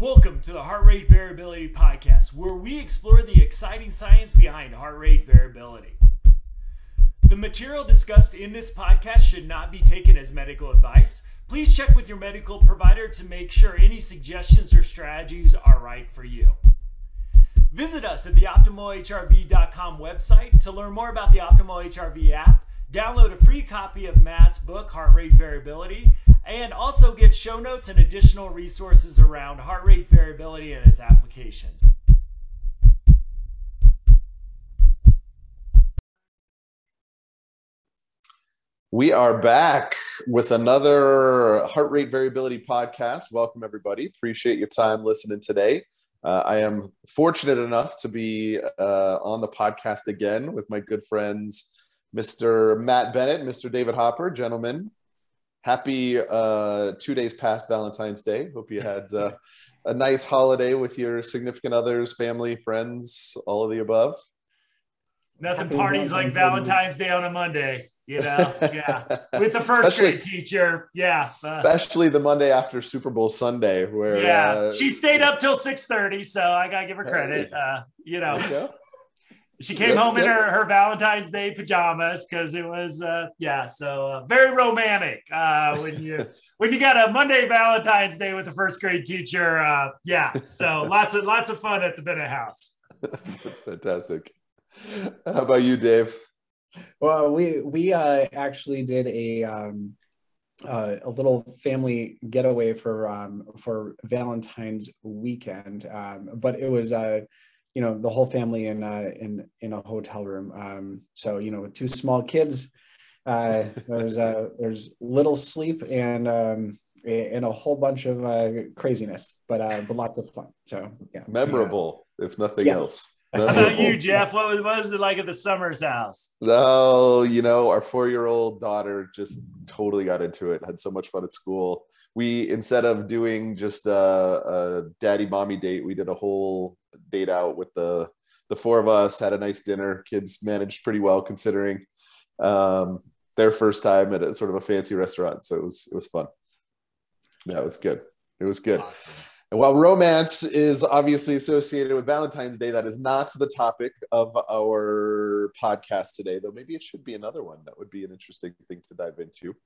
Welcome to the Heart Rate Variability Podcast, where we explore the exciting science behind heart rate variability. The material discussed in this podcast should not be taken as medical advice. Please check with your medical provider to make sure any suggestions or strategies are right for you. Visit us at the OptimalHRV.com website to learn more about the Optimal HRV app, download a free copy of Matt's book, Heart Rate Variability, and also get show notes and additional resources around heart rate variability and its applications. We are back with another heart rate variability podcast. Welcome, everybody. Appreciate your time listening today. Uh, I am fortunate enough to be uh, on the podcast again with my good friends, Mr. Matt Bennett, Mr. David Hopper. Gentlemen, happy uh, two days past Valentine's Day. Hope you had uh, a nice holiday with your significant others, family, friends, all of the above. Nothing happy parties like Valentine's Day on a Monday. You know, yeah, with the first grade teacher, yeah. Especially the Monday after Super Bowl Sunday, where yeah, uh, she stayed up till six thirty, so I gotta give her credit. Hey, uh, you know, you she came That's home good. in her, her Valentine's Day pajamas because it was uh, yeah, so uh, very romantic uh, when you when you got a Monday Valentine's Day with the first grade teacher. Uh, yeah, so lots of lots of fun at the Bennett house. That's fantastic. How about you, Dave? Well, we we uh, actually did a um, uh, a little family getaway for um, for Valentine's weekend, um, but it was uh, you know the whole family in uh, in in a hotel room. Um, so you know, with two small kids, uh, there's uh, there's little sleep and um, and a whole bunch of uh, craziness, but uh, but lots of fun. So yeah, memorable yeah. if nothing yes. else. How about you, Jeff? What was, what was it like at the Summers house? Oh, you know, our four-year-old daughter just totally got into it. Had so much fun at school. We instead of doing just a, a daddy mommy date, we did a whole date out with the the four of us. Had a nice dinner. Kids managed pretty well considering um, their first time at a sort of a fancy restaurant. So it was it was fun. Yeah, it was good. It was good. Awesome. And while romance is obviously associated with Valentine's Day, that is not the topic of our podcast today, though maybe it should be another one. That would be an interesting thing to dive into.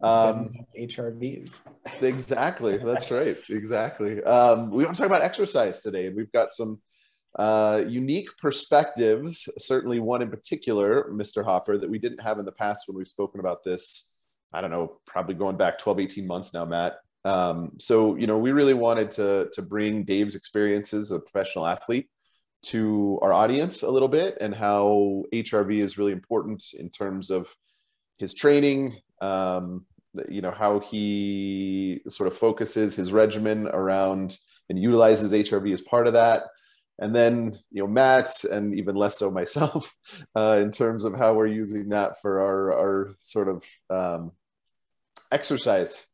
Um, HRVs. Exactly. That's right. Exactly. Um, we want to talk about exercise today, and we've got some uh, unique perspectives, certainly one in particular, Mr. Hopper, that we didn't have in the past when we've spoken about this. I don't know, probably going back 12, 18 months now, Matt. Um, so, you know, we really wanted to, to bring Dave's experiences as a professional athlete to our audience a little bit and how HRV is really important in terms of his training, um, you know, how he sort of focuses his regimen around and utilizes HRV as part of that. And then, you know, Matt, and even less so myself, uh, in terms of how we're using that for our, our sort of um, exercise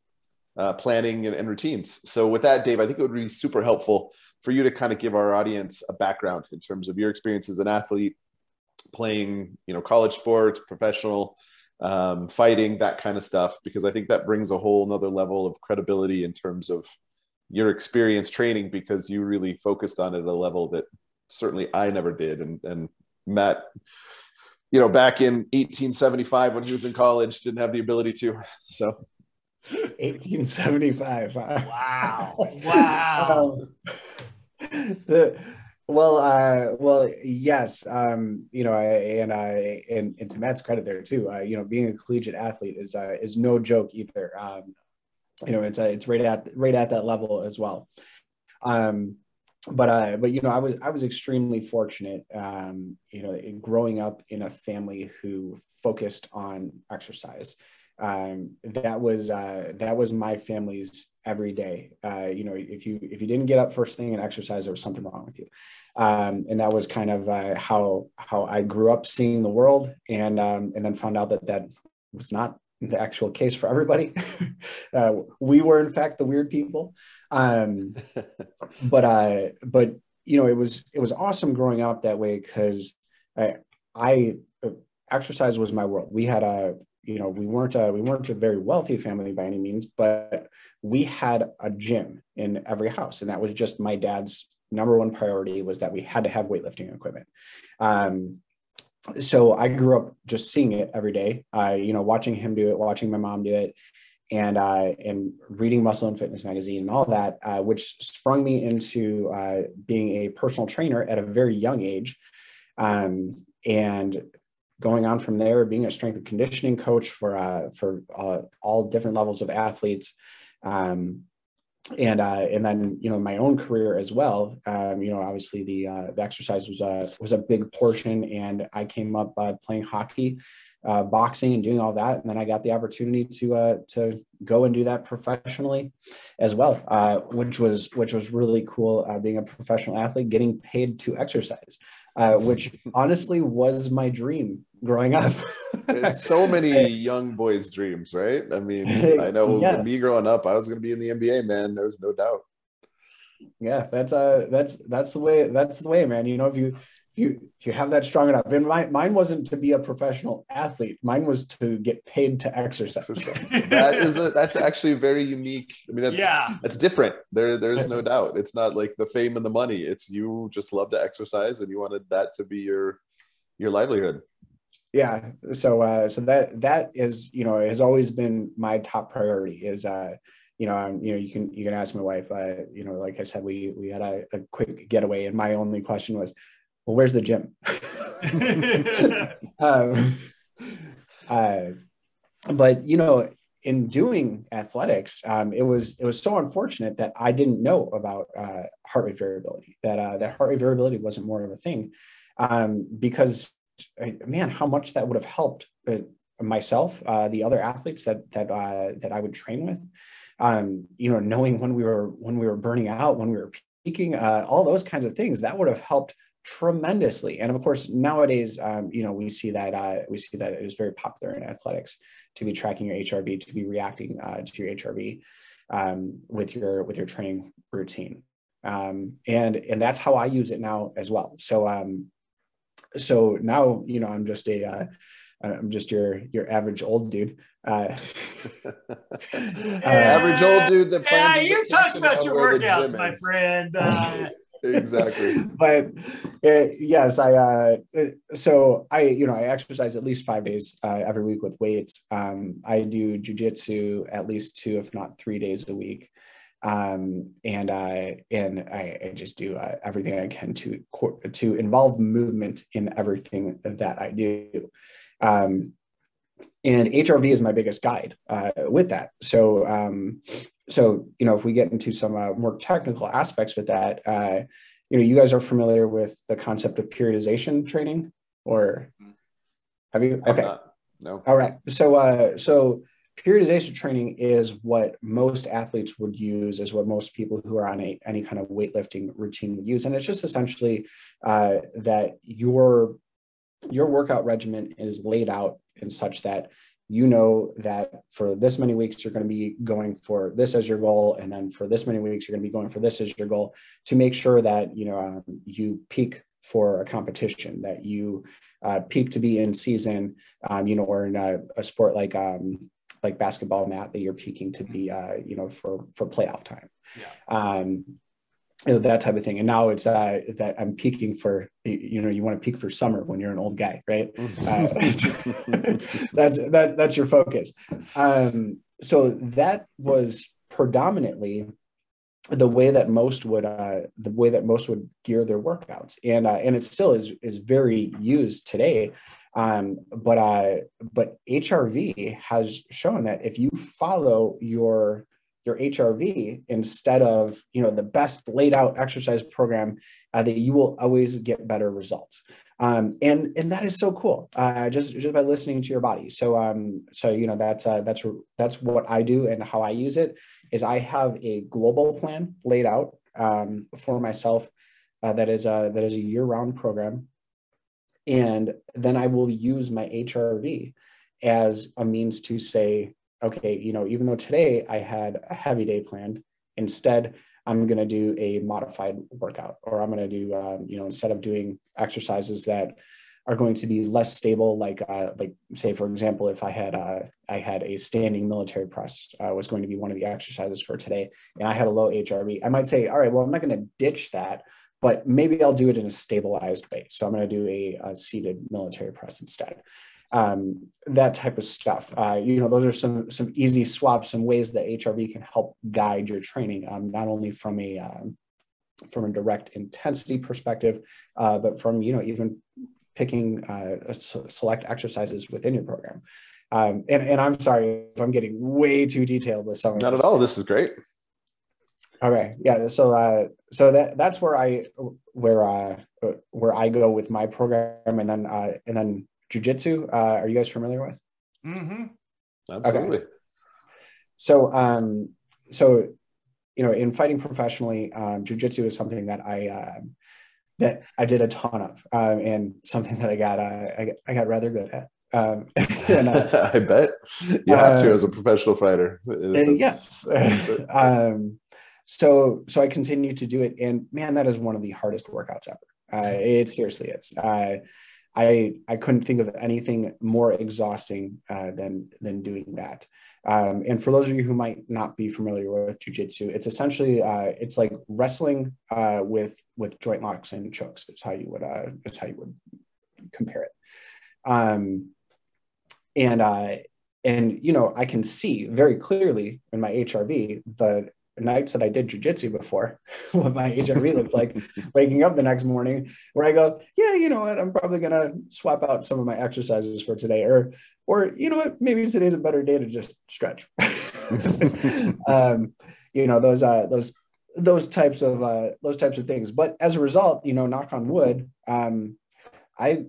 uh, planning and, and, routines. So with that, Dave, I think it would be super helpful for you to kind of give our audience a background in terms of your experience as an athlete, playing, you know, college sports, professional, um, fighting, that kind of stuff, because I think that brings a whole nother level of credibility in terms of your experience training, because you really focused on it at a level that certainly I never did. And, and Matt, you know, back in 1875 when he was in college, didn't have the ability to. So 1875. Wow. Wow. um, the, well, uh, well, yes. Um, you know, I, and I, and, and to Matt's credit there too, uh, you know, being a collegiate athlete is, uh, is no joke either. Um, you know, it's, uh, it's right at, right at that level as well. Um, but uh, but you know, I was I was extremely fortunate, um, you know, growing up in a family who focused on exercise um, that was uh, that was my family's every day. Uh, you know, if you if you didn't get up first thing and exercise, there was something wrong with you, um, and that was kind of uh, how how I grew up seeing the world, and um, and then found out that that was not the actual case for everybody. Uh, we were in fact the weird people, um, but uh, but you know, it was it was awesome growing up that way because I, I exercise was my world. We had a you know, we weren't a, we weren't a very wealthy family by any means, but we had a gym in every house, and that was just my dad's number one priority was that we had to have weightlifting equipment. Um, so I grew up just seeing it every day. I, you know, watching him do it, watching my mom do it, and uh, and reading Muscle and Fitness magazine and all that, uh, which sprung me into uh, being a personal trainer at a very young age, um, and going on from there, being a strength and conditioning coach for uh, for uh, all different levels of athletes. Um, and uh, and then you know my own career as well. Um, you know, obviously the uh, the exercise was a was a big portion, and I came up uh, playing hockey, uh, boxing, and doing all that, and then I got the opportunity to to go and do that professionally, as well, which was which was really cool. being a professional athlete, getting paid to exercise uh, which honestly was my dream growing up. it's so many young boys' dreams, right? I mean, I know yes. me growing up, I was going to be in the NBA, man. There's no doubt. Yeah, that's uh, that's that's the way. That's the way, man. You know, if you you if you have that strong enough and mine, mine wasn't to be a professional athlete mine was to get paid to exercise that is a, that's actually very unique i mean that's yeah that's different there there's no doubt it's not like the fame and the money it's you just love to exercise and you wanted that to be your your livelihood yeah so uh so that that is you know has always been my top priority is uh you know, um, you know, you can you can ask my wife. Uh, you know, like I said, we we had a, a quick getaway, and my only question was, well, where's the gym? um, uh, but you know, in doing athletics, um, it was it was so unfortunate that I didn't know about uh, heart rate variability. That uh, that heart rate variability wasn't more of a thing, um, man, how much that would have helped uh, myself, uh, the other athletes that that uh, that I would train with. Um, you know, knowing when we were when we were burning out, when we were peaking, uh, all those kinds of things that would have helped tremendously. And of course, nowadays, um, you know, we see that uh, we see that it is very popular in athletics to be tracking your HRV, to be reacting uh, to your HRV um, with your with your training routine. Um, and and that's how I use it now as well. So um, so now you know I'm just a uh, I'm just your your average old dude. Uh, uh, average old dude that plans. Yeah, you talked about your workouts, my friend. Uh, exactly but uh, yes i uh, so i you know i exercise at least five days uh, every week with weights um, i do jujitsu at least two if not three days a week um, and I and I, I just do uh, everything I can to to involve movement in everything that I do. Um, and HRV is my biggest guide uh, with that. So um, so you know if we get into some uh, more technical aspects with that uh, you know you guys are familiar with the concept of periodization training or have you? Okay. no. All right. So uh so periodization training is what most athletes would use is what most people who are on a, any kind of weightlifting routine would use. And it's just essentially uh, that your your workout regimen is laid out in such that you know that for this many weeks you're going to be going for this as your goal and then for this many weeks you're going to be going for this as your goal to make sure that you know um, you peak for a competition that you uh, peak to be in season um, you know or in a, a sport like um, like basketball Matt that you're peaking to be uh, you know for for playoff time yeah. um, you know, that type of thing. And now it's uh, that I'm peaking for, you know, you want to peak for summer when you're an old guy, right? Uh, that's that that's your focus. Um, so that was predominantly the way that most would uh, the way that most would gear their workouts, and uh, and it still is is very used today. Um, but uh, but HRV has shown that if you follow your your HRV instead of you know the best laid out exercise program, uh, that you will always get better results. Um, and and that is so cool. Uh, just just by listening to your body. So um so you know that's uh, that's that's what I do and how I use it is I have a global plan laid out um, for myself uh, that is a that is a year round program, and then I will use my HRV as a means to say okay, you know, even though today I had a heavy day planned, instead I'm going to do a modified workout, or I'm going to do, um, you know, instead of doing exercises that are going to be less stable. Like uh, like say for example, if I had uh, I had a standing military press uh, was going to be one of the exercises for today, and I had a low HRV, I might say, all right, well I'm not going to ditch that, but maybe I'll do it in a stabilized way. So I'm going to do a, a seated military press instead. Um, that type of stuff. Uh, you know, those are some some easy swaps, some ways that HRV can help guide your training, um, not only from a um, from a direct intensity perspective, uh, but from you know even picking uh, select exercises within your program. Um, and, and I'm sorry if I'm getting way too detailed with some of Not at all. This is great. Okay, yeah. So, uh, so that that's where I where uh, where I go with my program, and then uh, and then jujitsu. Uh, are you guys familiar with? Mm-hmm. Absolutely. Okay. So, um, so you know, in fighting professionally, um, jujitsu is something that I uh, that I did a ton of, um, and something that I got uh, I, I got rather good at. Um, and, uh, I bet you have to as a professional fighter. yes. um, so so I continue to do it, and man, that is one of the hardest workouts ever. Uh, it seriously is. Uh, I I couldn't think of anything more exhausting uh, than than doing that. Um, and for those of you who might not be familiar with jujitsu, it's essentially uh, it's like wrestling uh, with with joint locks and chokes. It's how you would uh, it's how you would compare it. Um, and uh, and you know I can see very clearly in my HRV the nights that I did jujitsu before, what my HRV looked like, waking up the next morning, where I go, yeah, you know what, I'm probably gonna swap out some of my exercises for today, or or you know what, maybe today's a better day to just stretch. um, you know those uh, those those types of uh, those types of things. But as a result, you know, knock on wood, um, I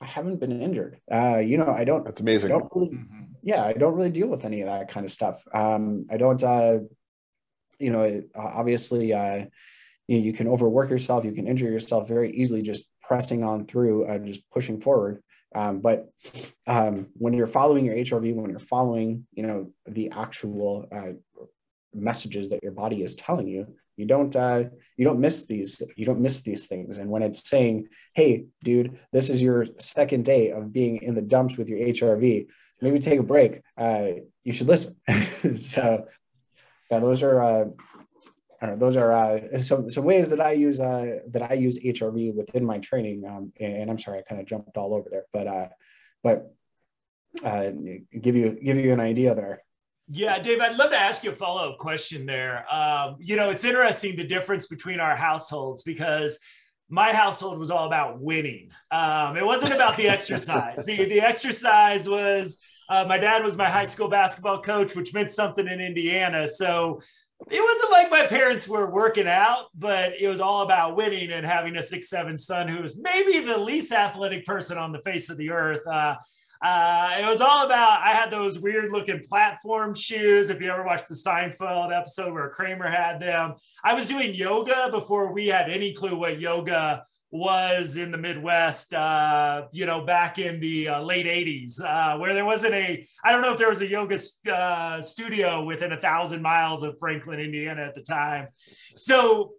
I haven't been injured. Uh, you know, I don't. That's amazing. I don't really, mm-hmm. Yeah, I don't really deal with any of that kind of stuff. Um, I don't. Uh, you know, obviously, uh, you, know, you can overwork yourself. You can injure yourself very easily just pressing on through, uh, just pushing forward. Um, but um, when you're following your HRV, when you're following, you know, the actual uh, messages that your body is telling you, you don't uh, you don't miss these you don't miss these things. And when it's saying, "Hey, dude, this is your second day of being in the dumps with your HRV," maybe take a break. Uh, you should listen. so, yeah, those are. Uh, know, those are uh, some some ways that I use uh, that I use HRV within my training. Um, and I'm sorry, I kind of jumped all over there, but uh, but uh, give you give you an idea there. Yeah, Dave, I'd love to ask you a follow up question there. Um, you know, it's interesting the difference between our households because my household was all about winning. Um, it wasn't about the exercise. the, the exercise was uh, my dad was my high school basketball coach, which meant something in Indiana. So it wasn't like my parents were working out, but it was all about winning and having a six seven son who was maybe the least athletic person on the face of the earth. Uh, uh, it was all about, I had those weird looking platform shoes. If you ever watched the Seinfeld episode where Kramer had them, I was doing yoga before we had any clue what yoga was in the Midwest, uh, you know, back in the uh, late 80s, uh, where there wasn't a, I don't know if there was a yoga uh, studio within a thousand miles of Franklin, Indiana at the time. So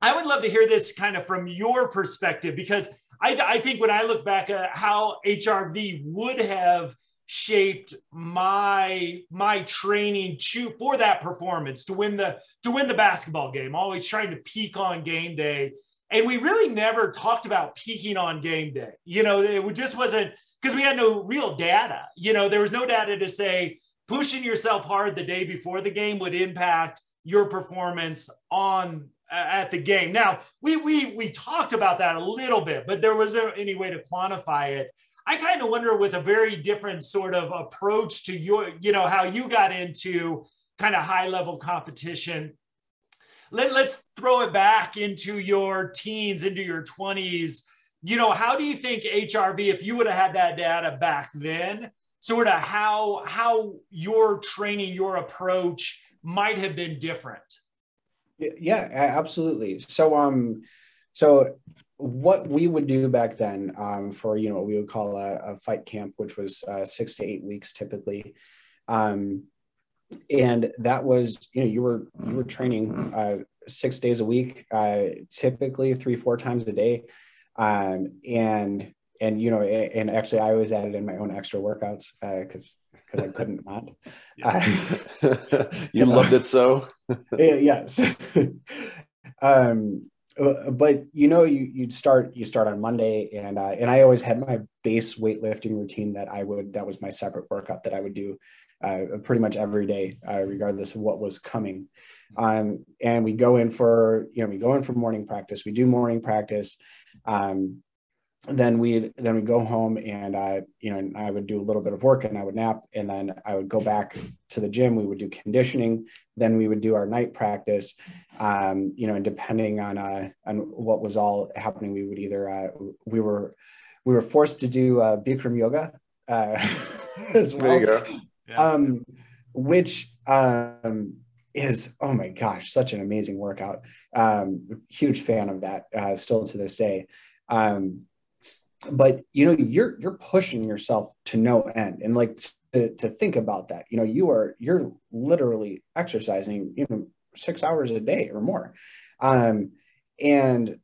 I would love to hear this kind of from your perspective, because I, I think when I look back at how HRV would have shaped my my training to for that performance to win the to win the basketball game always trying to peak on game day and we really never talked about peaking on game day you know it just wasn't because we had no real data you know there was no data to say pushing yourself hard the day before the game would impact your performance on at the game. Now, we we we talked about that a little bit, but there wasn't any way to quantify it. I kind of wonder with a very different sort of approach to your, you know, how you got into kind of high level competition. Let, let's throw it back into your teens, into your 20s. You know, how do you think HRV, if you would have had that data back then, sort of how how your training, your approach might have been different? Yeah, absolutely. So, um, so what we would do back then um, for you know what we would call a, a fight camp, which was uh, six to eight weeks typically, um, and that was you know you were you were training uh, six days a week, uh, typically three four times a day, um, and and you know, and actually, I always added in my own extra workouts because uh, because I couldn't not. You loved it so. yes. um, but you know, you you'd start you start on Monday, and uh, and I always had my base weightlifting routine that I would that was my separate workout that I would do uh, pretty much every day, uh, regardless of what was coming. Um, and we go in for you know we go in for morning practice. We do morning practice. Um, then we then we go home and I you know I would do a little bit of work and I would nap and then I would go back to the gym. We would do conditioning. Then we would do our night practice. Um, you know, and depending on uh, on what was all happening, we would either uh, we were we were forced to do uh, Bikram yoga uh, as well. Um, which um, is oh my gosh, such an amazing workout. Um, huge fan of that uh, still to this day. Um, but you know you're you're pushing yourself to no end and like to, to think about that you know you are you're literally exercising you know six hours a day or more um and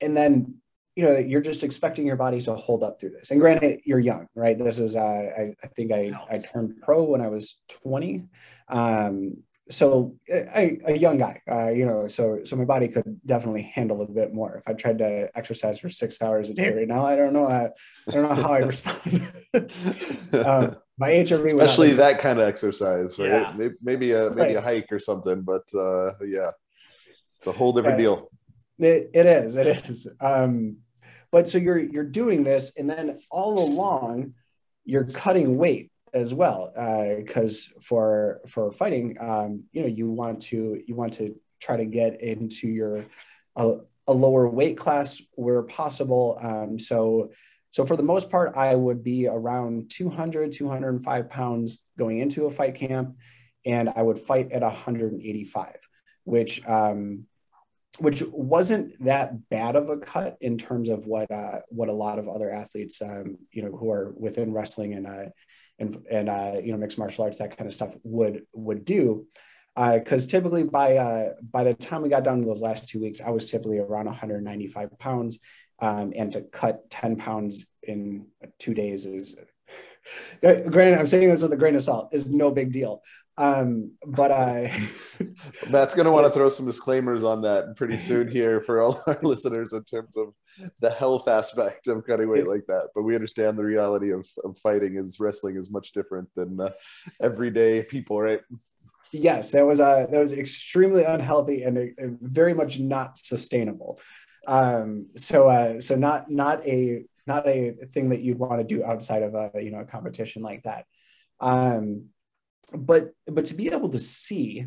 and then you know you're just expecting your body to hold up through this and granted you're young right this is uh, I, I think I, I turned pro when i was 20 um so a, a young guy, uh, you know, so so my body could definitely handle a bit more. If I tried to exercise for six hours a day right now, I don't know, I, I don't know how I respond. um, my HRV, especially that kind of exercise, right? Yeah. Maybe, maybe a maybe right. a hike or something, but uh, yeah, it's a whole different deal. It, it is, it is. Um, but so you're you're doing this, and then all along, you're cutting weight as well because uh, for for fighting um, you know you want to you want to try to get into your a, a lower weight class where possible. Um, so so for the most part i would be around 200 205 pounds going into a fight camp and i would fight at 185 which um, which wasn't that bad of a cut in terms of what uh, what a lot of other athletes um, you know who are within wrestling and uh, and and uh, you know mixed martial arts that kind of stuff would would do. Because uh, typically by uh, by the time we got down to those last two weeks i was typically around 195 pounds um, and to cut 10 pounds in two days is granted i'm saying this with a grain of salt is no big deal um, but I, Matt's going to want to throw some disclaimers on that pretty soon here for all our listeners in terms of the health aspect of cutting weight like that. But we understand the reality of, of fighting is wrestling is much different than uh, everyday people, right? Yes, that was uh, that was extremely unhealthy and uh, very much not sustainable. Um, so uh, so not not a not a thing that you'd want to do outside of a you know a competition like that. Um, but but to be able to see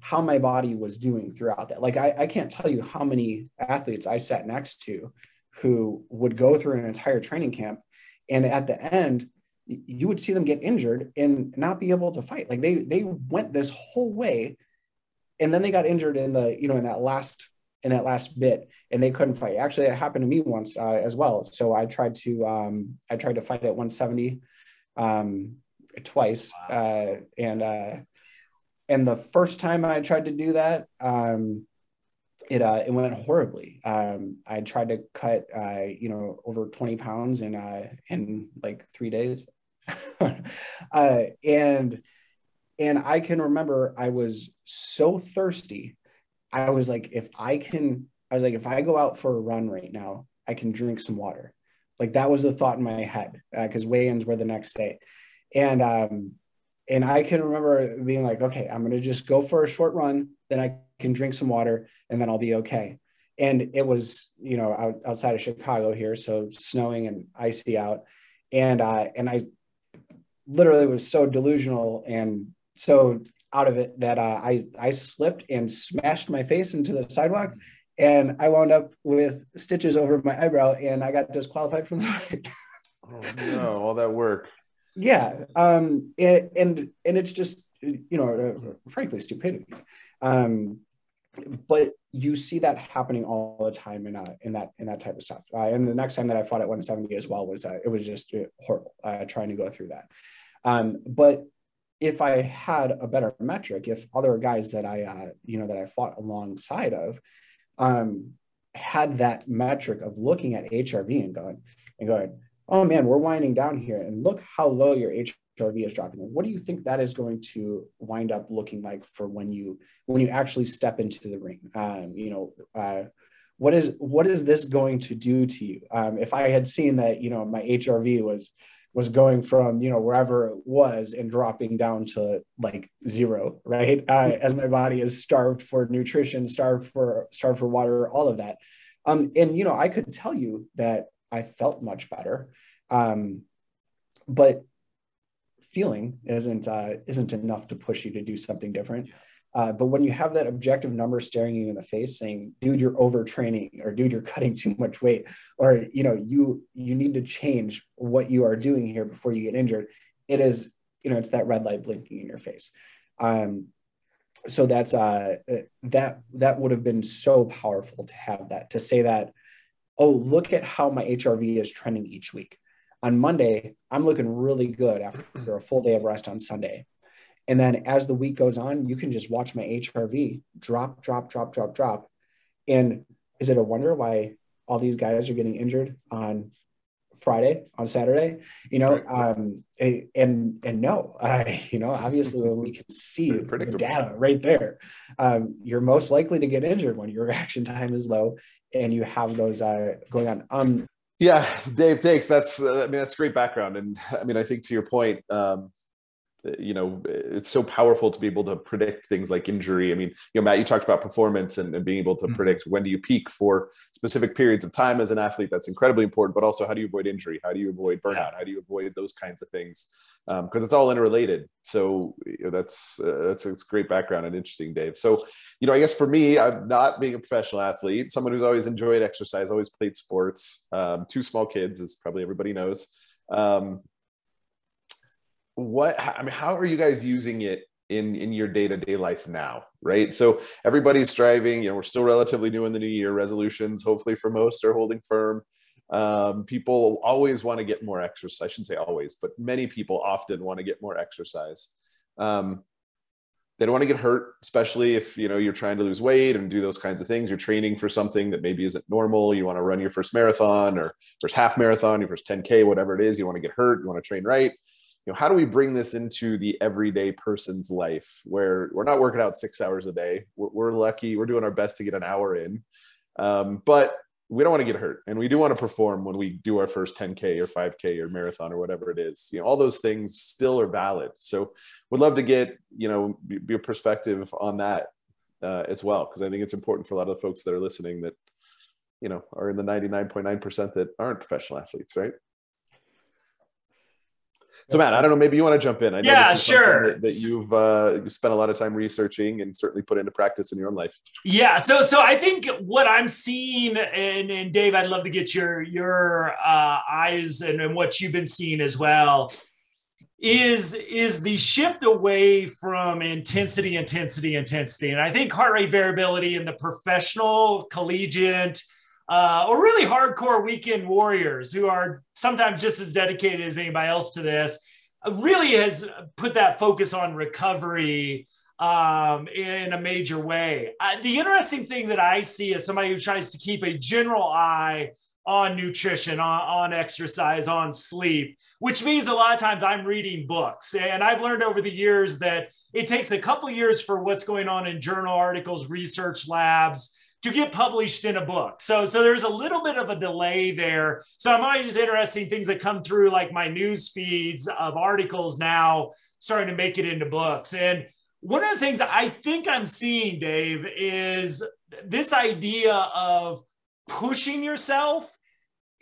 how my body was doing throughout that like I, I can't tell you how many athletes i sat next to who would go through an entire training camp and at the end you would see them get injured and not be able to fight. Like they they went this whole way and then they got injured in the you know in that last in that last bit and they couldn't fight. Actually it happened to me once uh, as well. So i tried to um i tried to fight at 170 um twice, wow. uh, and uh, and the first time I tried to do that, um, it uh, it went horribly. Um, I tried to cut, uh, you know, over twenty pounds in uh, in like three days, uh, and and I can remember I was so thirsty. I was like, if I can, I was like, if I go out for a run right now, I can drink some water. Like that was the thought in my head because uh, weigh-ins were the next day and um, and I can remember being like, okay, I'm gonna just go for a short run, then I can drink some water, and then I'll be okay. And it was, you know, out, outside of Chicago here, so snowing and icy out, and uh, and I literally was so delusional and so out of it that uh, I I slipped and smashed my face into the sidewalk, and I wound up with stitches over my eyebrow, and I got disqualified from the fight. oh no! All that work yeah um and and, it's just you know uh, frankly stupidity um but you see that happening all the time in uh, in that in that type of stuff. Uh, and the next time that I fought at 170 as well was uh, it was just uh, horrible uh, trying to go through that. Um, but if I had a better metric, if other guys that I you know that I fought alongside of um, had that metric of looking at HRV and going, and going, oh man, we're winding down here. And look how low your HRV is dropping. What do you think that is going to wind up looking like for when you when you actually step into the ring? Um, you know, uh, what is what is this going to do to you? Um, if I had seen that, you know, my HRV was was going from you know wherever it was and dropping down to like zero right uh, as my body is starved for nutrition starved for starved for water all of that um, and you know i could tell you that i felt much better. Um, but feeling isn't uh, isn't enough to push you to do something different. Uh, but when you have that objective number staring you in the face saying, dude, you're overtraining or dude, you're cutting too much weight, or you know, you you need to change what you are doing here before you get injured, it is, you know, it's that red light blinking in your face. Um, so that's uh that that would have been so powerful to have that to say that, oh, look at how my HRV is trending each week. On Monday, I'm looking really good after a full day of rest on Sunday and then as the week goes on, you can just watch my HRV drop, drop, drop, drop, drop. And is it a wonder why all these guys are getting injured on Friday, on Saturday? You know, um, and and no, uh, you know, obviously when we can see the data right there, um, you're most likely to get injured when your reaction time is low and you have those uh, going on. Um, yeah, Dave, thanks. That's uh, I mean that's great background, and I mean I think to your point. Um, you know it's so powerful to be able to predict things like injury. I mean you know matt you talked about performance and, and being able to mm-hmm. predict when do you peak for specific periods of time as an athlete. That's incredibly important but also how do you avoid injury? How do you avoid burnout? How do you avoid those kinds of things? Because um, it's all interrelated. So you know, that's uh, that's a great background and interesting dave. So you know i guess for me i'm not being a professional athlete. Someone who's always enjoyed exercise always played sports um, two small kids as probably everybody knows. Um, what i mean how are you guys using it in in your day-to-day life now right? So everybody's striving you know we're still relatively new in the new year resolutions hopefully for most are holding firm. Um, people always want to get more exercise i shouldn't say always but many people often want to get more exercise. Um, they don't want to get hurt especially if you know you're trying to lose weight and do those kinds of things. You're training for something that maybe isn't normal. You want to run your first marathon or first half marathon your first 10k whatever it is. You want to get hurt. You want to train right you know how do we bring this into the everyday person's life where we're not working out six hours a day? We're, we're lucky. We're doing our best to get an hour in. Um, but we don't want to get hurt and we do want to perform when we do our first 10k or 5k or marathon or whatever it is. You know all those things still are valid. So would love to get you know your perspective on that uh, as well because i think it's important for a lot of the folks that are listening that you know are in the 99.9% that aren't professional athletes right so Matt, I don't know, maybe you want to jump in. I know yeah, sure. That, that, you've uh, spent a lot of time researching and certainly put into practice in your own life. Yeah. So, so I think what I'm seeing, and, and Dave, I'd love to get your your uh, eyes and, and what you've been seeing as well. Is is the shift away from intensity, intensity, intensity, and I think heart rate variability in the professional, collegiate, uh, or really hardcore weekend warriors who are sometimes just as dedicated as anybody else to this, uh, really has put that focus on recovery um, in a major way. Uh, the interesting thing that I see as somebody who tries to keep a general eye on nutrition, on, on exercise, on sleep, which means a lot of times I'm reading books. And I've learned over the years that it takes a couple years for what's going on in journal articles, research labs to get published in a book. So, so there's a little bit of a delay there. So I'm always interesting things that come through like my news feeds of articles now starting to make it into books. And one of the things I think I'm seeing, Dave, is this idea of pushing yourself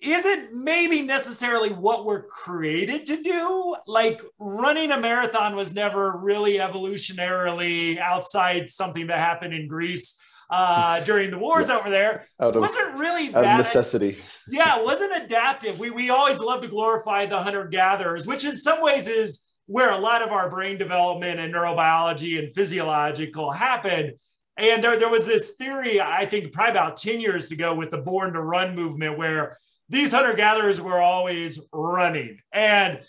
isn't maybe necessarily what we're created to do. Like running a marathon was never really evolutionarily outside something that happened in Greece uh, during the wars yeah. over there. Out of, wasn't really out of necessity. Yeah, it wasn't adaptive. We, we always love to glorify the hunter gatherers, which in some ways is where a lot of our brain development and neurobiology and physiological happened. And there, there was this theory, I think, probably about 10 years ago with the Born to Run movement, where these hunter gatherers were always running. And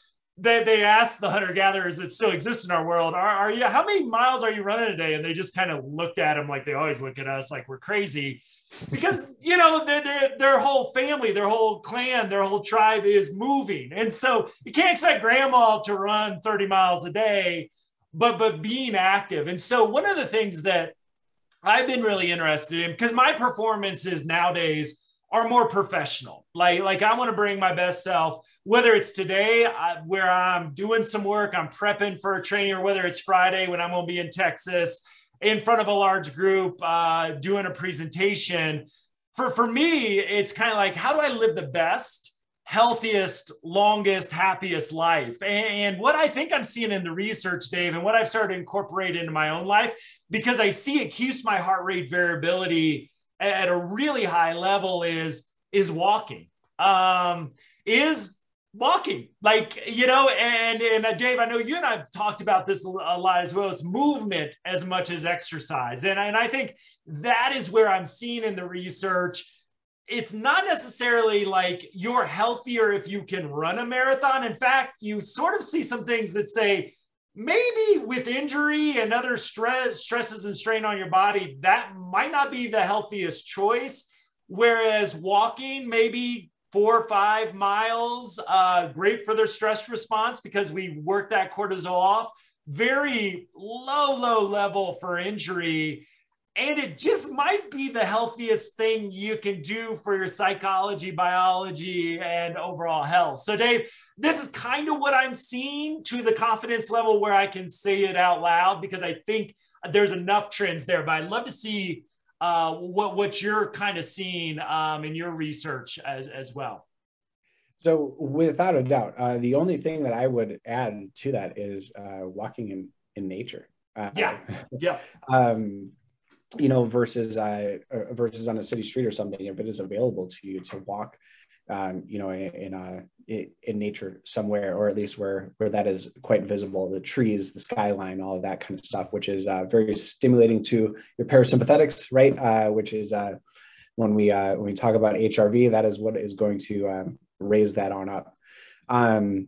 they, they asked the hunter gatherers that still exist in our world, are, are you, how many miles are you running a day? And they just kind of looked at them like they always look at us like we're crazy because, you know, their, their, their whole family, their whole clan, their whole tribe is moving. And so you can't expect grandma to run 30 miles a day, but, but being active. And so one of the things that I've been really interested in because my performances nowadays are more professional. Like, like I want to bring my best self, whether it's today I, where I'm doing some work, I'm prepping for a training, or whether it's Friday when I'm going to be in Texas in front of a large group uh, doing a presentation. For, for me, it's kind of like, how do I live the best, healthiest, longest, happiest life? And, and what I think I'm seeing in the research, Dave, and what I've started to incorporate into my own life, because I see it keeps my heart rate variability at a really high level is is walking. Um is walking. Like you know and and uh, dave i know you and i've talked about this a lot as well. It's movement as much as exercise. And, and i think that is where i'm seeing in the research it's not necessarily like you're healthier if you can run a marathon. In fact you sort of see some things that say maybe with injury and other stress stresses and strain on your body that might not be the healthiest choice. Whereas walking maybe four or five miles uh, great for their stress response because we work that cortisol off. Very low low level for injury and it just might be the healthiest thing you can do for your psychology, biology, and overall health. So, Dave, this is kind of what I'm seeing to the confidence level where I can say it out loud because I think there's enough trends there. But I'd love to see uh, what what you're kind of seeing um, in your research as as well. So, without a doubt, uh, the only thing that I would add to that is uh, walking in in nature. Uh, yeah, yeah. um, you know, versus uh, versus on a city street or something, if it is available to you to walk, um, you know, in in, uh, in nature somewhere, or at least where where that is quite visible, the trees, the skyline, all of that kind of stuff, which is uh, very stimulating to your parasympathetics, right? Uh, which is uh, when we uh, when we talk about HRV, that is what is going to um, raise that on up. Um,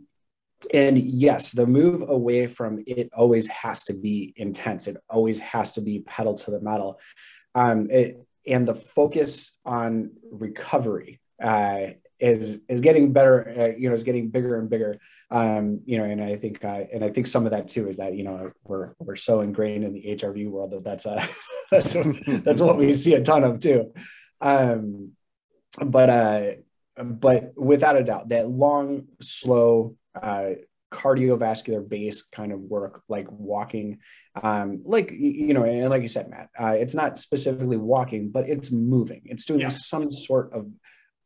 and yes, the move away from it always has to be intense. It always has to be pedal to the metal. Um, it, and the focus on recovery uh, is is getting better. Uh, you know, is getting bigger and bigger. Um, you know, and I think uh, and I think some of that too is that you know we're we're so ingrained in the HRV world that that's uh, that's what, that's what we see a ton of too. Um, but uh, but without a doubt, that long, slow uh, cardiovascular based kind of work like walking. Um like you know and like you said matt uh, it's not specifically walking but it's moving. It's doing yeah. some sort of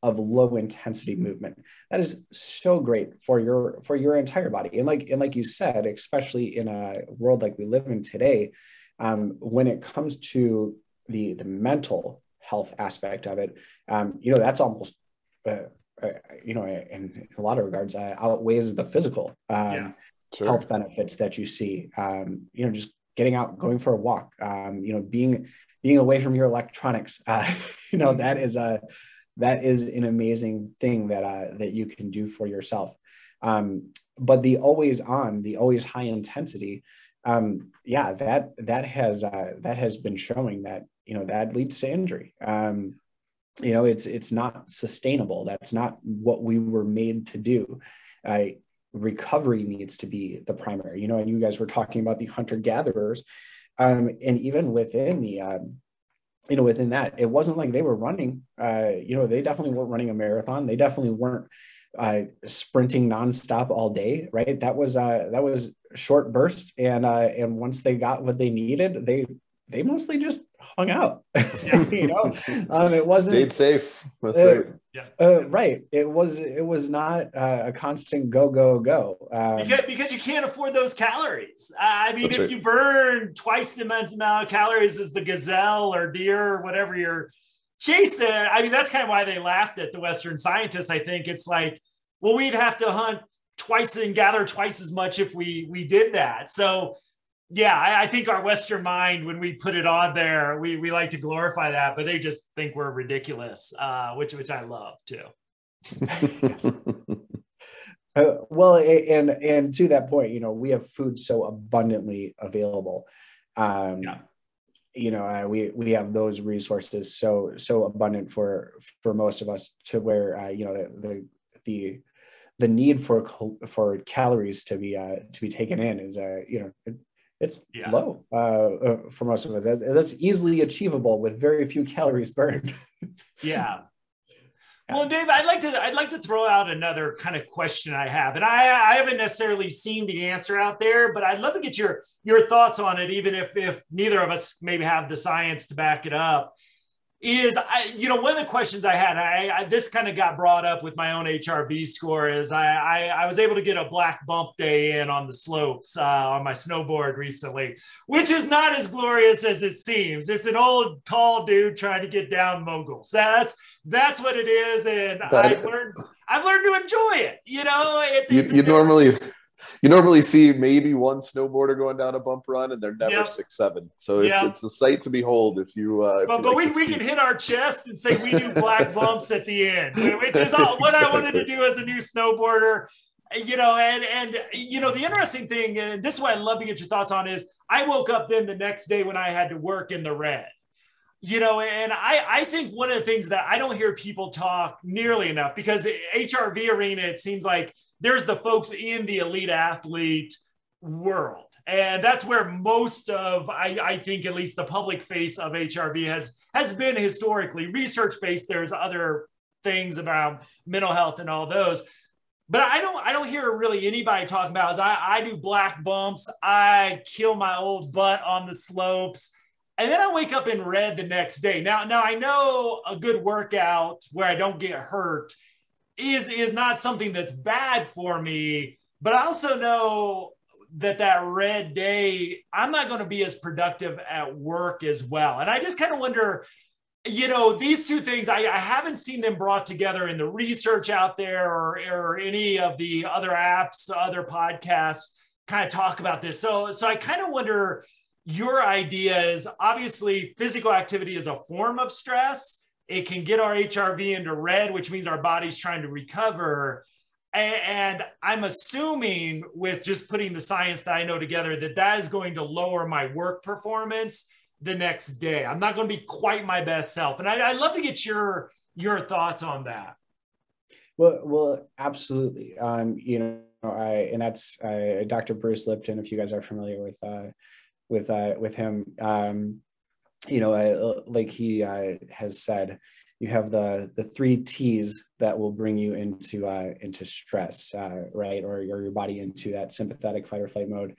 of low intensity movement. That is so great for your for your entire body. And like and like you said especially in a world like we live in today um, when it comes to the the mental health aspect of it um, you know that's almost uh, you know, in a lot of regards, uh, outweighs the physical um, yeah, sure. health benefits that you see. Um, you know, just getting out, going for a walk. Um, you know, being being away from your electronics. Uh, you know, that is a that is an amazing thing that uh, that you can do for yourself. Um, but the always on, the always high intensity, um, yeah, that that has uh, that has been showing that you know that leads to injury. Um, you know it's it's not sustainable. That's not what we were made to do. Uh, recovery needs to be the primary. You know and you guys were talking about the hunter gatherers um, and even within the um, you know within that it wasn't like they were running uh, you know they definitely weren't running a marathon. They definitely weren't uh, sprinting nonstop all day right? That was uh, that was short burst. And uh, and once they got what they needed they they mostly just hung out. Yeah. you know, um, it wasn't stayed safe. That's uh, right. Yeah. Uh, right. It was. It was not uh, a constant go go go. Um, because, because you can't afford those calories. I mean, if right. you burn twice the amount of calories as the gazelle or deer or whatever you're chasing, I mean, that's kind of why they laughed at the Western scientists. I think it's like, well, we'd have to hunt twice and gather twice as much if we we did that. So yeah, I, I, think our Western mind, when we put it on there, we, we like to glorify that, but they just think we're ridiculous, uh, which which I love too. Uh, well, and and to that point, you know, we have food so abundantly available. Um, yeah. You know, uh, we we have those resources so so abundant for for most of us to where uh, you know the, the the the need for for calories to be uh, to be taken in is uh, you know it's yeah. low uh, uh, for most of us. That's, that's easily achievable with very few calories burned. yeah, well, Dave, I'd like to I'd like to throw out another kind of question I have, and I I haven't necessarily seen the answer out there, but I'd love to get your your thoughts on it, even if if neither of us maybe have the science to back it up is I, you know, one of the questions I had, I, I this kind of got brought up with my own HRV score is I, I, I, was able to get a black bump day in on the slopes uh, on my snowboard recently, which is not as glorious as it seems. It's an old tall dude trying to get down moguls. That's, that's what it is. And I've learned, I've learned to enjoy it. You know, it's, you, it's you normally, you normally see maybe one snowboarder going down a bump run and they're never yep. six seven so it's yep. it's a sight to behold if you uh but, you but like we, we can hit our chest and say we do black bumps at the end which is all, what i wanted to do as a new snowboarder you know and and you know the interesting thing and this is what i'd love to get your thoughts on is i woke up then the next day when i had to work in the red you know and i i think one of the things that i don't hear people talk nearly enough because hrv arena it seems like there's the folks in the elite athlete world. And that's where most of, I, I think, at least the public face of HRV has has been historically research based. There's other things about mental health and all those, but I don't I don't hear really anybody talking about is I, I do black bumps, I kill my old butt on the slopes, and then I wake up in red the next day. Now now I know a good workout where I don't get hurt is is not something that's bad for me but i also know that that red day i'm not going to be as productive at work as well. And i just kind of wonder you know these two things I, I, haven't seen them brought together in the research out there or, or any of the other apps other podcasts kind of talk about this. So so i kind of wonder your idea is obviously physical activity is a form of stress it can get our HRV into red, which means our body's trying to recover. And I'm assuming with just putting the science that I know together that that is going to lower my work performance the next day. I'm not going to be quite my best self. And I, would love to get your your thoughts on that. Well, well, absolutely. Um, you know, I and that's uh, Dr. Bruce Lipton. If you guys are familiar with uh, with uh, with him, um, you know, uh, like he uh, has said, you have the the three T's that will bring you into uh, into stress, uh, right, or, or your body into that sympathetic fight or flight mode.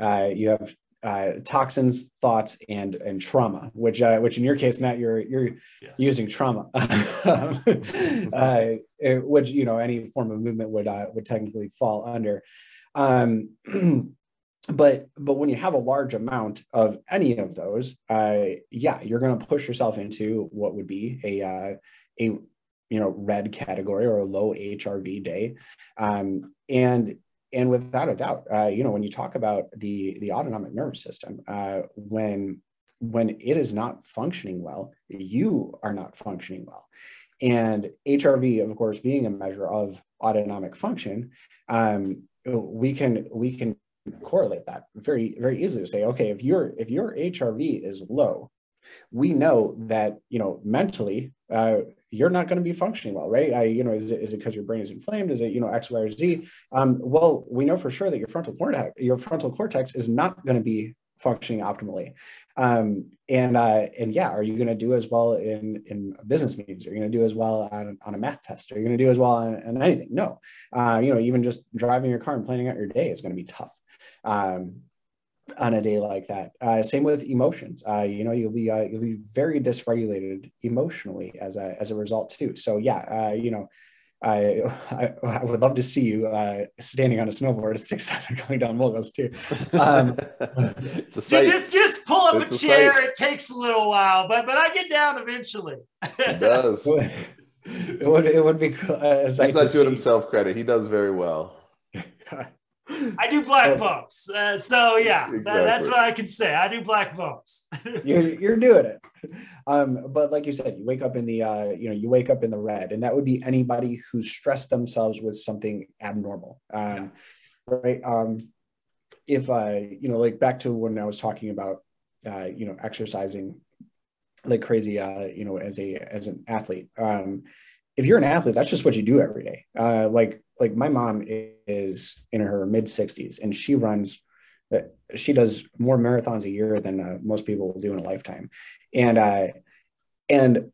Uh, you have uh, toxins, thoughts, and and trauma. Which uh, which in your case, Matt, you're you're yeah. using trauma, uh, which you know any form of movement would uh, would technically fall under. Um, but but when you have a large amount of any of those uh, yeah you're going to push yourself into what would be a uh, a you know red category or a low hrv day. Um, and and without a doubt uh, you know when you talk about the the autonomic nervous system uh, when when it is not functioning well you are not functioning well. And hrv of course being a measure of autonomic function um, we can we can correlate that very very easily to say okay if your if your hrv is low we know that you know mentally uh, you're not going to be functioning well right? I, you know is it, is it because your brain is inflamed? Is it you know x y or z? Um, well we know for sure that your frontal cortex your frontal cortex is not going to be functioning optimally. Um, and uh, and yeah are you going to do as well in in business meetings? Are you going to do as well on, on a math test? Are you going to do as well on, on anything? No. Uh, you know even just driving your car and planning out your day is going to be tough um, on a day like that. Uh, same with emotions. Uh, you know, you'll be uh, you'll be very dysregulated emotionally as a as a result too. So yeah, uh, you know, I, I, I would love to see you uh, standing on a snowboard at six seven going down moguls too. Um, it's a sight. Just just pull up it's a chair. A it takes a little while, but but I get down eventually. it does. It would it would be. Uh, He's not doing himself credit. He does very well. I do black bumps. Uh, so yeah, exactly. that, that's what I can say. I do black bumps. you're, you're doing it. Um, but like you said, you wake up in the, uh, you know, you wake up in the red and that would be anybody who stressed themselves with something abnormal. Um, yeah. Right. Um, if I, you know, like back to when I was talking about, uh, you know, exercising like crazy, uh, you know, as a, as an athlete, um, if you're an athlete, that's just what you do every day. Uh, like like my mom is in her mid 60s and she runs uh, she does more marathons a year than uh, most people will do in a lifetime and uh, and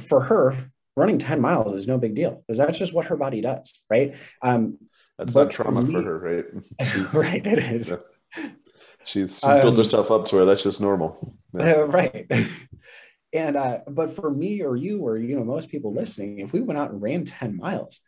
for her running 10 miles is no big deal because that's just what her body does right um that's not trauma for, me, for her right right it is yeah. she's she's um, built herself up to where that's just normal yeah. right and uh, but for me or you or you know most people listening, if we went out and ran 10 miles,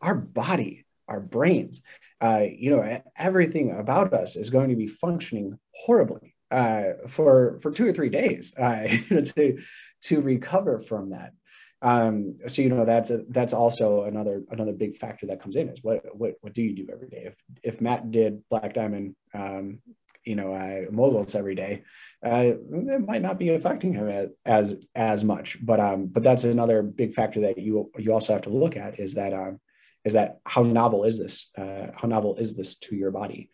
our body, our brains, uh, you know, everything about us is going to be functioning horribly uh, for for two or three days uh, to to recover from that. Um, so you know that's a, that's also another another big factor that comes in is what what what do you do every day? If if Matt did Black Diamond um, you know uh, moguls every day, uh, it might not be affecting him as as, as much. But um, but that's another big factor that you you also have to look at is that um, is that how novel is this? Uh, how novel is this to your body?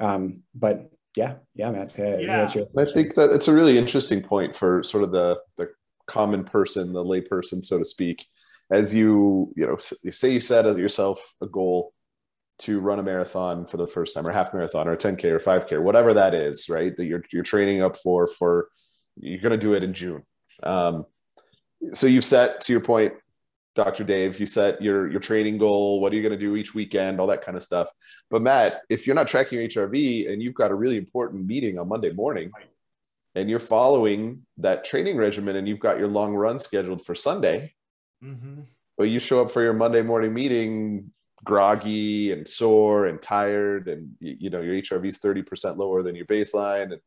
Um, but yeah, yeah, Matt. Uh, yeah. Your- I think that it's a really interesting point for sort of the the common person, the layperson, so to speak. As you you know, say you set yourself a goal to run a marathon for the first time or half marathon or 10k or 5k or whatever that is right that you're, you're training up for for you're going to do it in june um, so you've set to your point dr dave you set your your training goal what are you going to do each weekend all that kind of stuff but matt if you're not tracking your hrv and you've got a really important meeting on monday morning and you're following that training regimen and you've got your long run scheduled for sunday mm-hmm. but you show up for your monday morning meeting groggy and sore and tired and you, know your hrv is 30% lower than your baseline and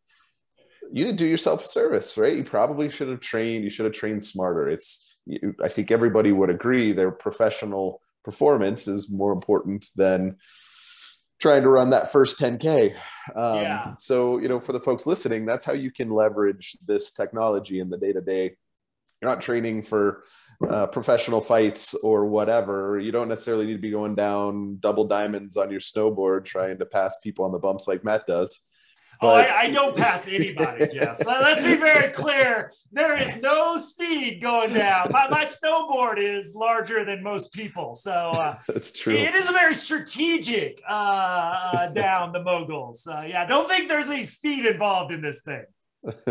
you didn't do yourself a service right? You probably should have trained you should have trained smarter. It's i think everybody would agree their professional performance is more important than trying to run that first 10k um, yeah. so you know for the folks listening that's how you can leverage this technology in the day to day you're not training for uh, professional fights or whatever. You don't necessarily need to be going down double diamonds on your snowboard trying to pass people on the bumps like Matt does. But... Oh, I, I, don't pass anybody, Jeff. Let's be very clear. There is no speed going down. My, my snowboard is larger than most people. So uh, that's true. It is a very strategic uh, uh, down the moguls. Uh, yeah, don't think there's any speed involved in this thing.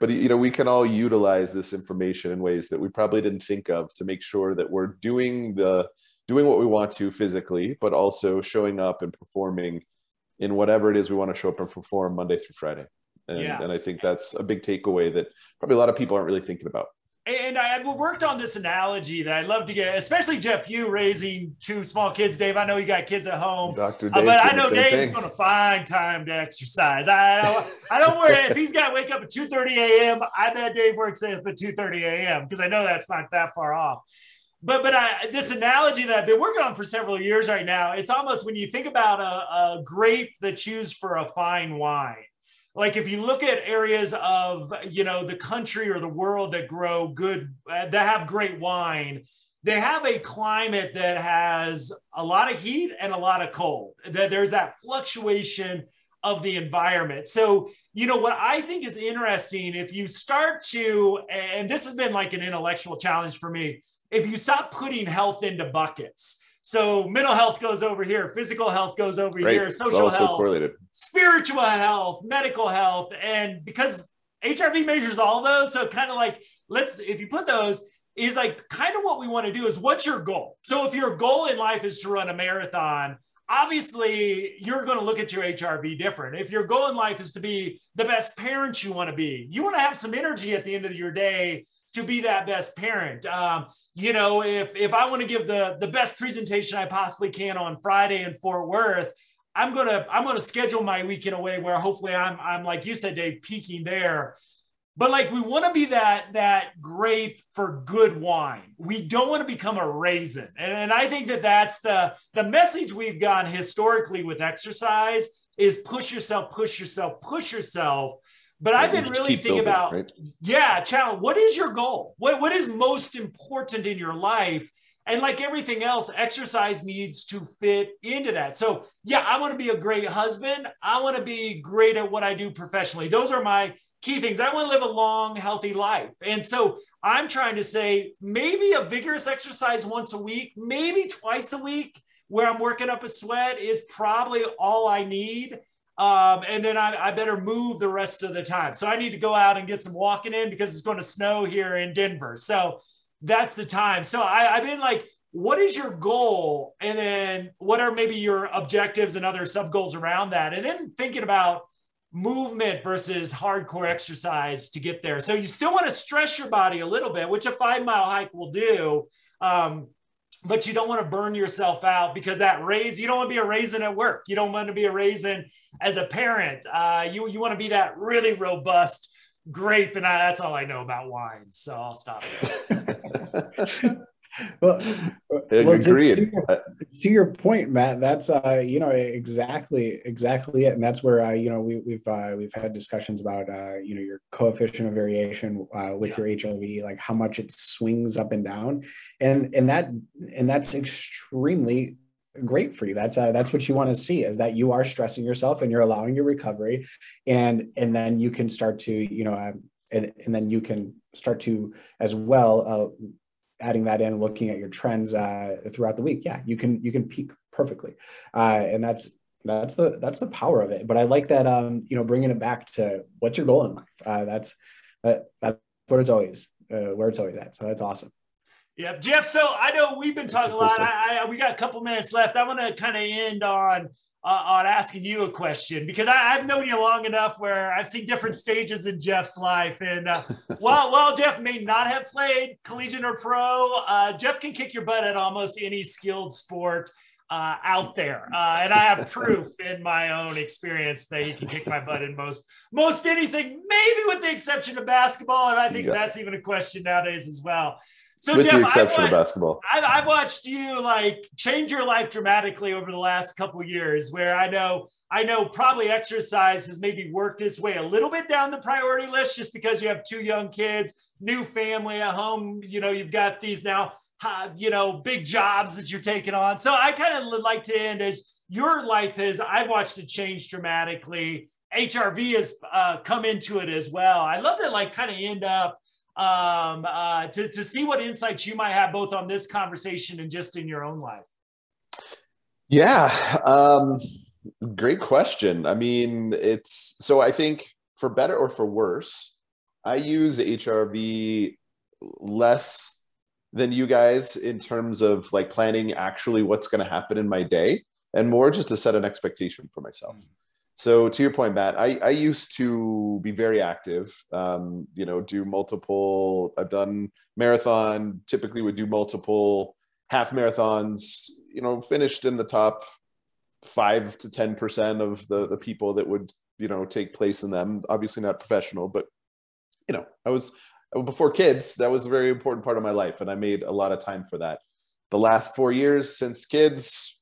but you know we can all utilize this information in ways that we probably didn't think of to make sure that we're doing the doing what we want to physically but also showing up and performing in whatever it is we want to show up and perform monday through friday and, yeah. and i think that's a big takeaway that probably a lot of people aren't really thinking about and I have worked on this analogy that I'd love to get, especially Jeff, you raising two small kids. Dave, I know you got kids at home, Doctor, uh, but I know Dave's going to find time to exercise. I don't, I don't worry if he's got to wake up at two thirty a.m. I bet Dave works at two thirty a.m. because I know that's not that far off. But but I, this analogy that I've been working on for several years right now, it's almost when you think about a, a grape that's used for a fine wine like if you look at areas of you know the country or the world that grow good uh, that have great wine they have a climate that has a lot of heat and a lot of cold. That there's that fluctuation of the environment. So you know what i think is interesting if you start to and this has been like an intellectual challenge for me if you stop putting health into buckets so mental health goes over here, physical health goes over right. here, social health, correlated. spiritual health, medical health, and because HRV measures all those, so kind of like let's if you put those is like kind of what we want to do is what's your goal? So if your goal in life is to run a marathon, obviously you're going to look at your HRV different. If your goal in life is to be the best parent you want to be, you want to have some energy at the end of your day to be that best parent. Um, you know, if if I want to give the the best presentation I possibly can on Friday in Fort Worth, I'm gonna I'm gonna schedule my weekend away where hopefully I'm I'm like you said, Dave, peaking there. but like we want to be that that grape for good wine we don't want to become a raisin and, and i think that that's the the message we've gotten historically with exercise is push yourself push yourself push yourself but I've been really thinking building, about, right? yeah, challenge. What is your goal? What what is most important in your life? And like everything else, exercise needs to fit into that. So yeah, I want to be a great husband. I want to be great at what I do professionally. Those are my key things. I want to live a long, healthy life. And so I'm trying to say maybe a vigorous exercise once a week, maybe twice a week, where I'm working up a sweat is probably all I need. Um, and then I, I, better move the rest of the time. So I need to go out and get some walking in because it's going to snow here in Denver. So that's the time. So I, I've been like, what is your goal? And then what are maybe your objectives and other sub goals around that? And then thinking about movement versus hardcore exercise to get there. So you still want to stress your body a little bit, which a five mile hike will do. Um, but you don't want to burn yourself out because that raise you don't want to be a raisin at work. You don't want to be a raisin as a parent. Uh, you you want to be that really robust grape and I, that's all i know about wine so i'll stop well, well agreed. To, to, to, your point, Matt, that's uh, you know exactly exactly it, and that's where uh, you know we, we've uh, we've had discussions about uh, you know your coefficient of variation uh, with yeah. your HRV, like how much it swings up and down, and and that and that's extremely great for you. That's uh, that's what you want to see is that you are stressing yourself and you're allowing your recovery, and and then you can start to you know. Um, and, and then you can start to as well uh, adding that in, and looking at your trends uh, throughout the week, yeah, you can you can peak perfectly, uh, and that's that's the that's the power of it. But I like that um, you know bringing it back to what's your goal in life. Uh, that's that, that's where it's always uh, where it's always at. So that's awesome. Yeah, Jeff. So I know we've been talking a lot. I, I, we got a couple minutes left. I want to kind of end on uh, on asking you a question because I, have known you long enough where I've seen different stages in Jeff's life. And uh, while, while Jeff may not have played collegiate or pro, uh, Jeff can kick your butt at almost any skilled sport uh, out there. Uh, and I have proof in my own experience that he can kick my butt in most most anything, maybe with the exception of basketball. And I think that's even a question nowadays as well. So, with Jeff, the exception watched, of basketball, I've, I've, watched you like change your life dramatically over the last couple years. Where I know, I know, probably exercise has maybe worked its way a little bit down the priority list, just because you have two young kids, new family at home. You know, you've got these now, you know, big jobs that you're taking on. So I kind of like to end as your life has. I've watched it change dramatically. HRV has uh, come into it as well. I love to like kind of end up um, uh, to, to see what insights you might have both on this conversation and just in your own life. Yeah, um, great question. I mean, it's so I think for better or for worse, I use HRV less than you guys in terms of like planning actually what's going to happen in my day and more just to set an expectation for myself. Mm-hmm. So to your point, Matt, I, I used to be very active. Um, you know, do multiple. I've done marathon. Typically, would do multiple half marathons. You know, finished in the top five to ten percent of the the people that would you know take place in them. Obviously, not professional, but you know, I was before kids. That was a very important part of my life, and I made a lot of time for that. The last four years since kids,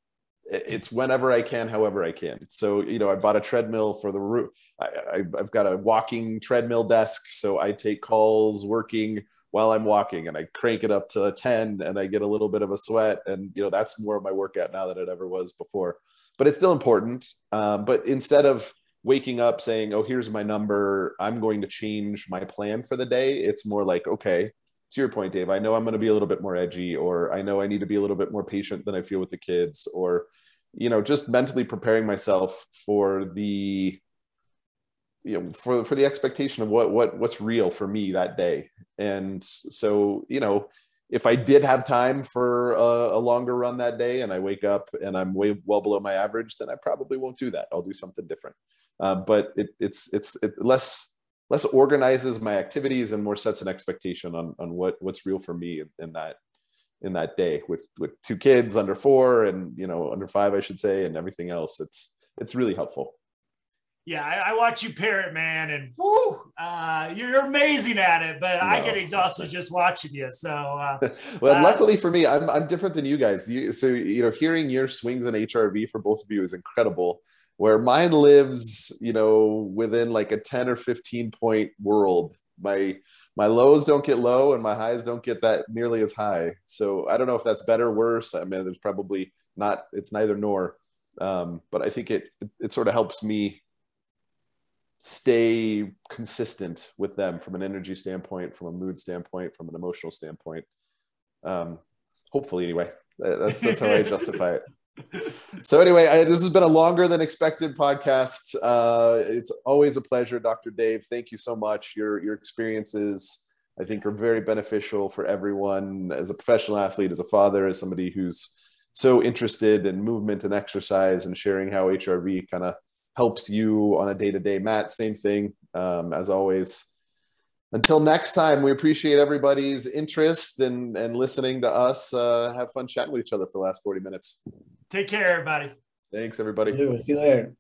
it's whenever I can, however I can. So, you know, I bought a treadmill for the room. I, have got a walking treadmill desk. So I take calls working while I'm walking and I crank it up to a 10 and I get a little bit of a sweat. And, you know, that's more of my workout now than it ever was before. But it's still important. Um, but instead of waking up saying, oh, here's my number, I'm going to change my plan for the day, it's more like, okay, to your point, Dave, I know I'm going to be a little bit more edgy, or I know I need to be a little bit more patient than I feel with the kids, or, you know, just mentally preparing myself for the, you know, for for the expectation of what what what's real for me that day. And so, you know, if I did have time for a, a longer run that day, and I wake up and I'm way well below my average, then I probably won't do that. I'll do something different. Uh, but it, it's it's it, less less organizes my activities and more sets an expectation on on what what's real for me in that in that day with with two kids under four and you know under five i should say and everything else it's it's really helpful Yeah, I, I, watch you parrot, man, and whoo, uh, you're amazing at it. But no, I get exhausted just watching you. So, uh, well, uh, luckily for me, I'm I'm different than you guys. You, so you know, hearing your swings in HRV for both of you is incredible. Where mine lives, you know, within like a 10 or 15 point world. My my lows don't get low and my highs don't get that nearly as high. So I don't know if that's better or worse. I mean, there's probably not. It's neither nor. Um, but I think it, it it sort of helps me stay consistent with them from an energy standpoint, from a mood standpoint, from an emotional standpoint. Um, hopefully, anyway, that's that's how I justify it. So anyway, I, this has been a longer than expected podcast. Uh, it's always a pleasure, Dr. Dave. Thank you so much. Your your experiences, I think, are very beneficial for everyone. As a professional athlete, as a father, as somebody who's so interested in movement and exercise, and sharing how HRV kind of helps you on a day to day. Matt, same thing um, as always. Until next time, we appreciate everybody's interest and, and listening to us. Uh, have fun chatting with each other for the last 40 minutes. Take care, everybody. Thanks, everybody. See you later.